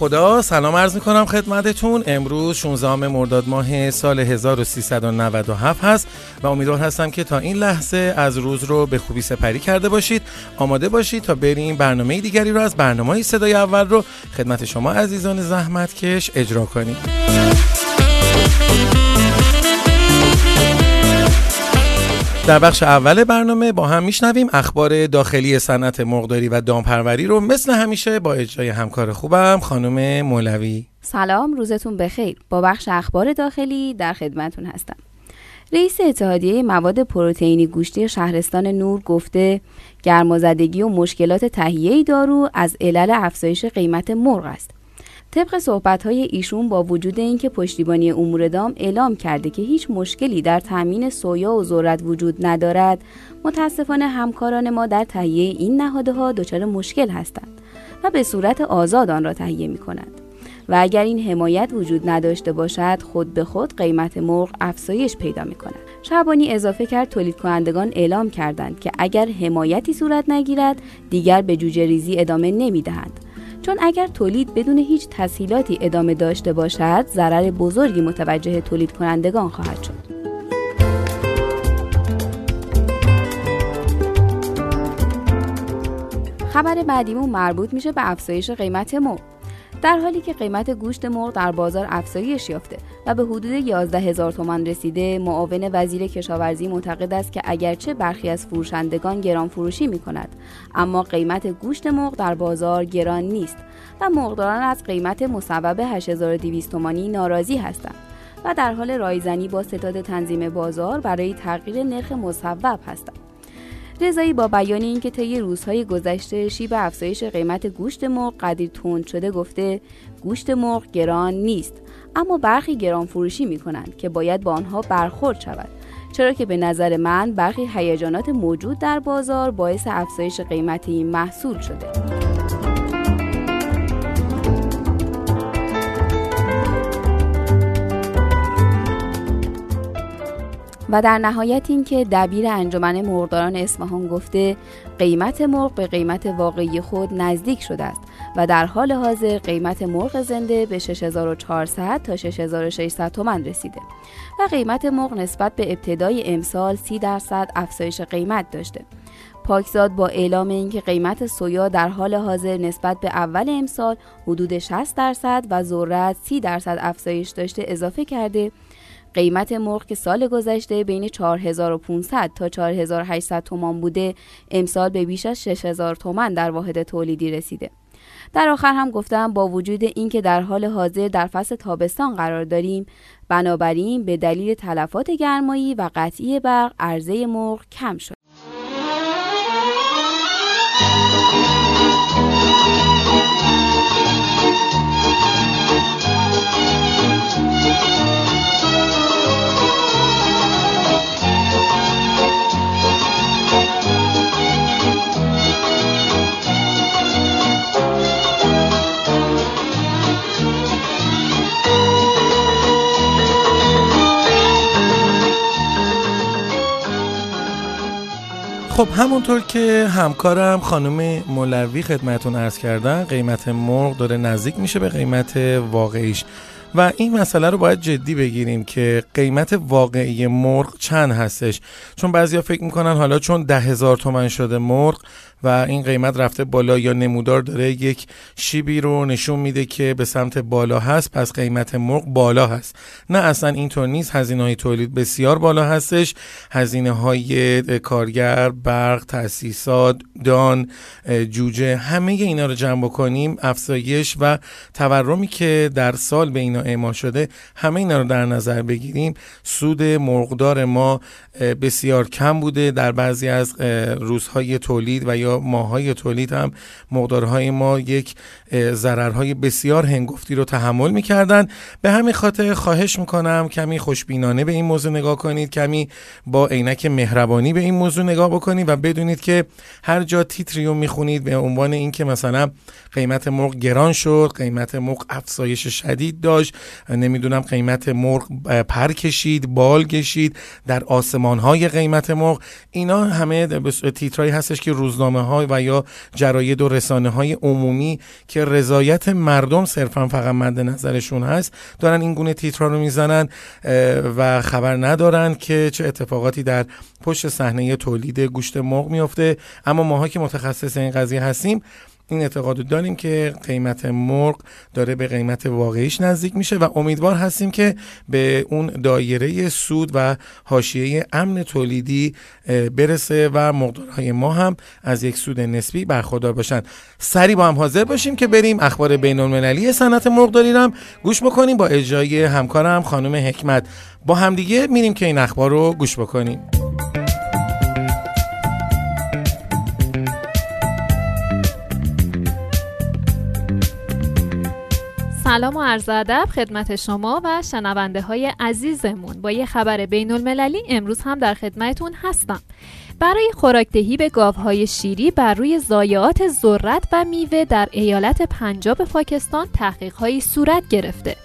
خدا سلام عرض می کنم خدمتتون. امروز 16 مرداد ماه سال 1397 هست و امیدوار هستم که تا این لحظه از روز رو به خوبی سپری کرده باشید آماده باشید تا بریم برنامه دیگری رو از برنامه صدای اول رو خدمت شما عزیزان زحمتکش اجرا کنیم. در بخش اول برنامه با هم میشنویم اخبار داخلی صنعت مرغداری و دامپروری رو. مثل همیشه با اجرای همکار خوبم خانم مولوی. سلام روزتون بخیر. با بخش اخبار داخلی در خدمتون هستم. رئیس اتحادیه مواد پروتئینی گوشتی شهرستان نور گفته گرمازدگی و مشکلات تهیه دارو از علل افزایش قیمت مرغ است. طبق صحبت‌های ایشون با وجود اینکه پشتیبانی امور دام اعلام کرده که هیچ مشکلی در تامین سویا و ذرت وجود ندارد متاسفانه همکاران ما در تهیه این نهادها دچار مشکل هستند و به صورت آزاد آن را تهیه می کنند و اگر این حمایت وجود نداشته باشد خود به خود قیمت مرغ افزایش پیدا می کند شعبانی اضافه کرد تولید کنندگان اعلام کردند که اگر حمایتی صورت نگیرد دیگر به جوجه ریزی ادامه نمی دهند چون اگر تولید بدون هیچ تسهیلاتی ادامه داشته باشد ضرر بزرگی متوجه تولید کنندگان خواهد شد. خبر بعدیمون مربوط میشه به افزایش قیمت مرغ در حالی که قیمت گوشت مرغ در بازار افزایش یافته و به حدود 11 هزار تومان رسیده معاون وزیر کشاورزی معتقد است که اگرچه برخی از فروشندگان گران فروشی می کند اما قیمت گوشت مرغ در بازار گران نیست و مرغداران از قیمت مصوب 8200 تومانی ناراضی هستند و در حال رایزنی با ستاد تنظیم بازار برای تغییر نرخ مصوب هستند. رضایی با بیان اینکه طی روزهای گذشته شیب افزایش قیمت گوشت مرغ قدیر تند شده گفته گوشت مرغ گران نیست. اما برخی گران فروشی می کنند که باید با آنها برخورد شود. چرا که به نظر من برخی هیجانات موجود در بازار باعث افزایش قیمت این محصول شده. و در نهایت اینکه دبیر انجمن مرغداران اصفهان گفته قیمت مرغ به قیمت واقعی خود نزدیک شده است و در حال حاضر قیمت مرغ زنده به 6400 تا 6600 تومان رسیده و قیمت مرغ نسبت به ابتدای امسال 30 درصد افزایش قیمت داشته. پاکزاد با اعلام اینکه قیمت سویا در حال حاضر نسبت به اول امسال حدود 60 درصد و ذرت 30 درصد افزایش داشته اضافه کرده قیمت مرغ که سال گذشته بین 4500 تا 4800 تومان بوده امسال به بیش از 6000 تومان در واحد تولیدی رسیده. در آخر هم گفتم با وجود اینکه در حال حاضر در فصل تابستان قرار داریم بنابراین به دلیل تلفات گرمایی و قطعی برق عرضه مرغ کم شد. خب همونطور که همکارم خانم مولوی خدمتون ارز کردن قیمت مرغ داره نزدیک میشه به قیمت واقعیش. و این مسئله رو باید جدی بگیریم که قیمت واقعی مرغ چند هستش. چون بعضیا فکر می‌کنن حالا چون ده هزار تومن شده مرغ و این قیمت رفته بالا یا نمودار داره یک شیبی رو نشون میده که به سمت بالا هست پس قیمت مرغ بالا هست. نه اصلا اینطور نیست. هزینه های تولید بسیار بالا هستش. هزینه های کارگر برق تاسیسات دان جوجه همه اینا رو جمع بکنیم افزایش و تورمی که در سال به اینا اعمال شده همه اینا رو در نظر بگیریم. سود مرغدار ما بسیار کم بوده در بعضی از روزهای تولید و یا ماهای تولید هم مقدارهای ما یک ضررهای بسیار هنگفتی رو تحمل می‌کردن. به همین خاطر خواهش می‌کنم کمی خوشبینانه به این موضوع نگاه کنید کمی با عینک مهربانی به این موضوع نگاه بکنید و بدونید که هر جا تیتری رو می‌خونید به عنوان اینکه مثلا قیمت مرغ گران شد قیمت مرغ افزایش شدید داشت نمی‌دونم قیمت مرغ پر کشید بال کشید در آسمان های قیمت مرغ اینا همه تیترایی هستش که روزنامه های و یا جراید و رسانه های عمومی که رضایت مردم صرفا فقط مد نظرشون هست دارن این گونه تیترا رو می‌زنن و خبر ندارن که چه اتفاقاتی در پشت صحنه تولید گوشت مرغ میفته اما ماها که متخصص این قضیه هستیم این اعتقاد داریم که قیمت مرغ داره به قیمت واقعیش نزدیک میشه و امیدوار هستیم که به اون دایره سود و حاشیه امن تولیدی برسه و مقدارهای ما هم از یک سود نسبی برخوردار باشن. سری با هم حاضر باشیم که بریم اخبار بین المللی صنعت مرغداری هم گوش بکنیم. با اجرای همکارم خانم حکمت. با همدیگه میریم که این اخبار رو گوش بکنیم. سلام و عرض ادب خدمت شما و شنونده های عزیزمون. با یه خبر بین المللی امروز هم در خدمتون هستم. برای خوراکدهی به گاوهای شیری بر روی ضایعات ذرت و میوه در ایالت پنجاب پاکستان تحقیقهایی صورت گرفته.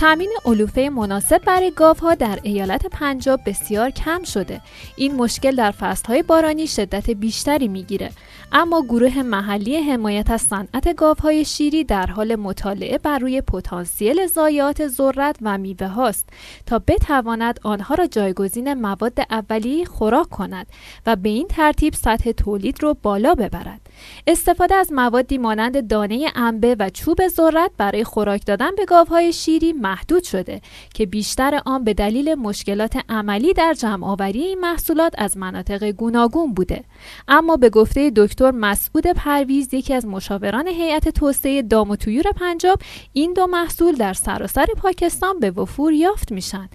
تامین علوفه مناسب برای گاوها در ایالت پنجاب بسیار کم شده. این مشکل در فصلهای بارانی شدت بیشتری می‌گیره. اما گروه محلی حمایت از صنعت گاوهای شیری در حال مطالعه بر روی پتانسیل ضایعات ذرت و میوه هاست تا بتواند آنها را جایگزین مواد اولیه خوراک کند و به این ترتیب سطح تولید را بالا ببرد. استفاده از موادی مانند دانه انبه و چوب ذرت برای خوراک دادن به گاوهای شیری محدود شده که بیشتر آن به دلیل مشکلات عملی در جمع آوری این محصولات از مناطق گوناگون بوده. اما به گفته دکتر مسعود پرویز یکی از مشاوران هیئت توسعه دام و طیور پنجاب این دو محصول در سراسر پاکستان به وفور یافت میشن.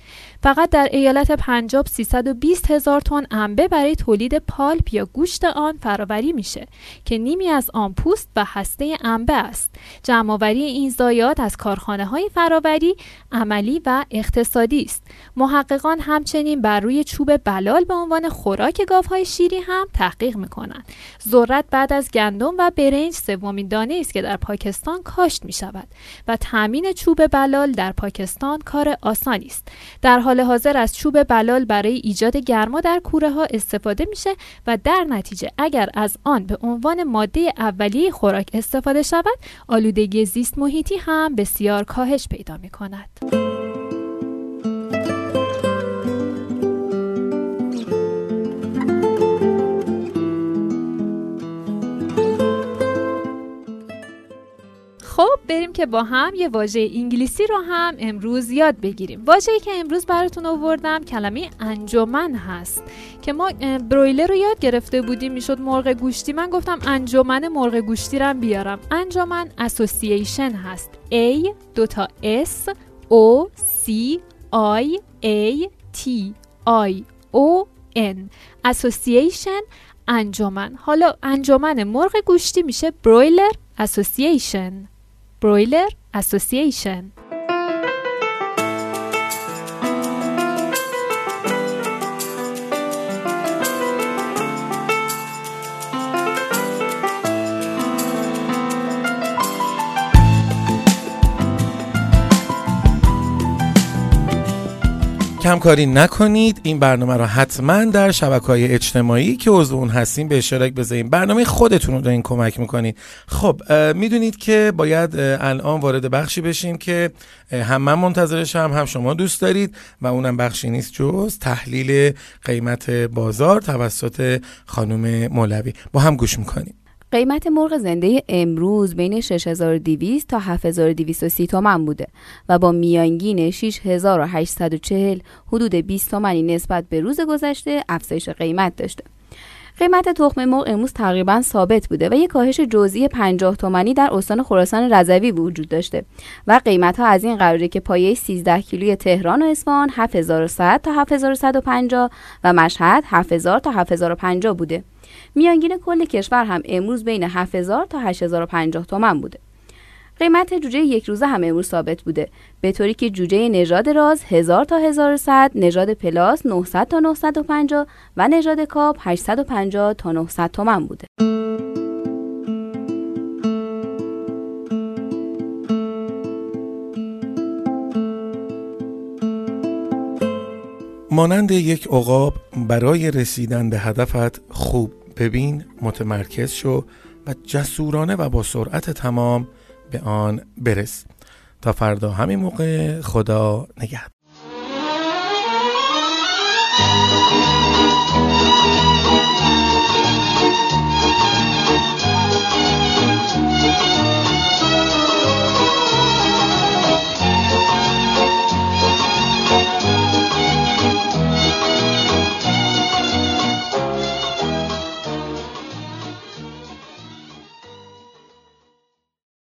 فقط در ایالت پنجاب 320 هزار تن انبه برای تولید پالپ یا گوشت آن فراوری میشه که نیمی از آن پوست و هسته انبه است. جمعآوری این ضایعات از کارخانه های فراوری عملی و اقتصادی است. محققان همچنین بر روی چوب بلال به عنوان خوراک گاوهای شیری هم تحقیق می‌کنند. ذرت بعد از گندم و برنج سومین دانه است که در پاکستان کاشت می شود و تامین چوب بلال در پاکستان کار آسانی است. در حال حاضر از چوب بلال برای ایجاد گرما در کوره ها استفاده میشه و در نتیجه اگر از آن به عنوان ماده اولیه خوراک استفاده شود آلودگی زیست محیطی هم بسیار کاهش پیدا می کند. بریم که با هم یه واژه انگلیسی رو هم امروز یاد بگیریم. واژه‌ای که امروز براتون آوردم کلمه انجمن هست که ما برویلر رو یاد گرفته بودیم. می‌شد مرغ گوشتی. من گفتم انجمن مرغ گوشتی رو بیارم. انجمن اسوسییشن هست. A دوتا S O C I A T I O N. اسوسییشن انجمن. حالا انجمن مرغ گوشتی میشه برویلر اسوسییشن Broiler Association. کمکاری نکنید. این برنامه را حتما در شبکه های اجتماعی که عضو اون هستیم به اشتراک بذارید برنامه خودتون رو دارین کمک می‌کنید. خب می‌دونید که باید الان وارد بخشی بشیم که هم من منتظرش هم هم شما دوست دارید و اونم بخشی نیست جز تحلیل قیمت بازار توسط خانم مولوی. با هم گوش می‌کنیم. قیمت مرغ زنده امروز بین 6200 تا 7230 تومن بوده و با میانگین 6840 حدود 20 تومنی نسبت به روز گذشته افزایش قیمت داشته. قیمت تخم مرغ امروز تقریبا ثابت بوده و یک کاهش جزئی 50 تومانی در استان خراسان رضوی وجود داشته و قیمت ها از این قراره که پایه 13 کیلوی تهران و اصفهان 7100 تا 7150 و مشهد 7000 تا 7050 بوده. میانگین کل کشور هم امروز بین 7000 تا 8050 تومان بوده. قیمت جوجه یک روزه هم امروز ثابت بوده. به طوری که جوجه نژاد راز 1000 تا 1100 نژاد پلاس 900 تا 950 و نژاد کاپ 850 تا 900 تومان بوده. مانند یک عقاب برای رسیدن به هدفت خوب ببین متمرکز شو و جسورانه و با سرعت تمام به آن برس. تا فردا همین موقع خدا نگهدار.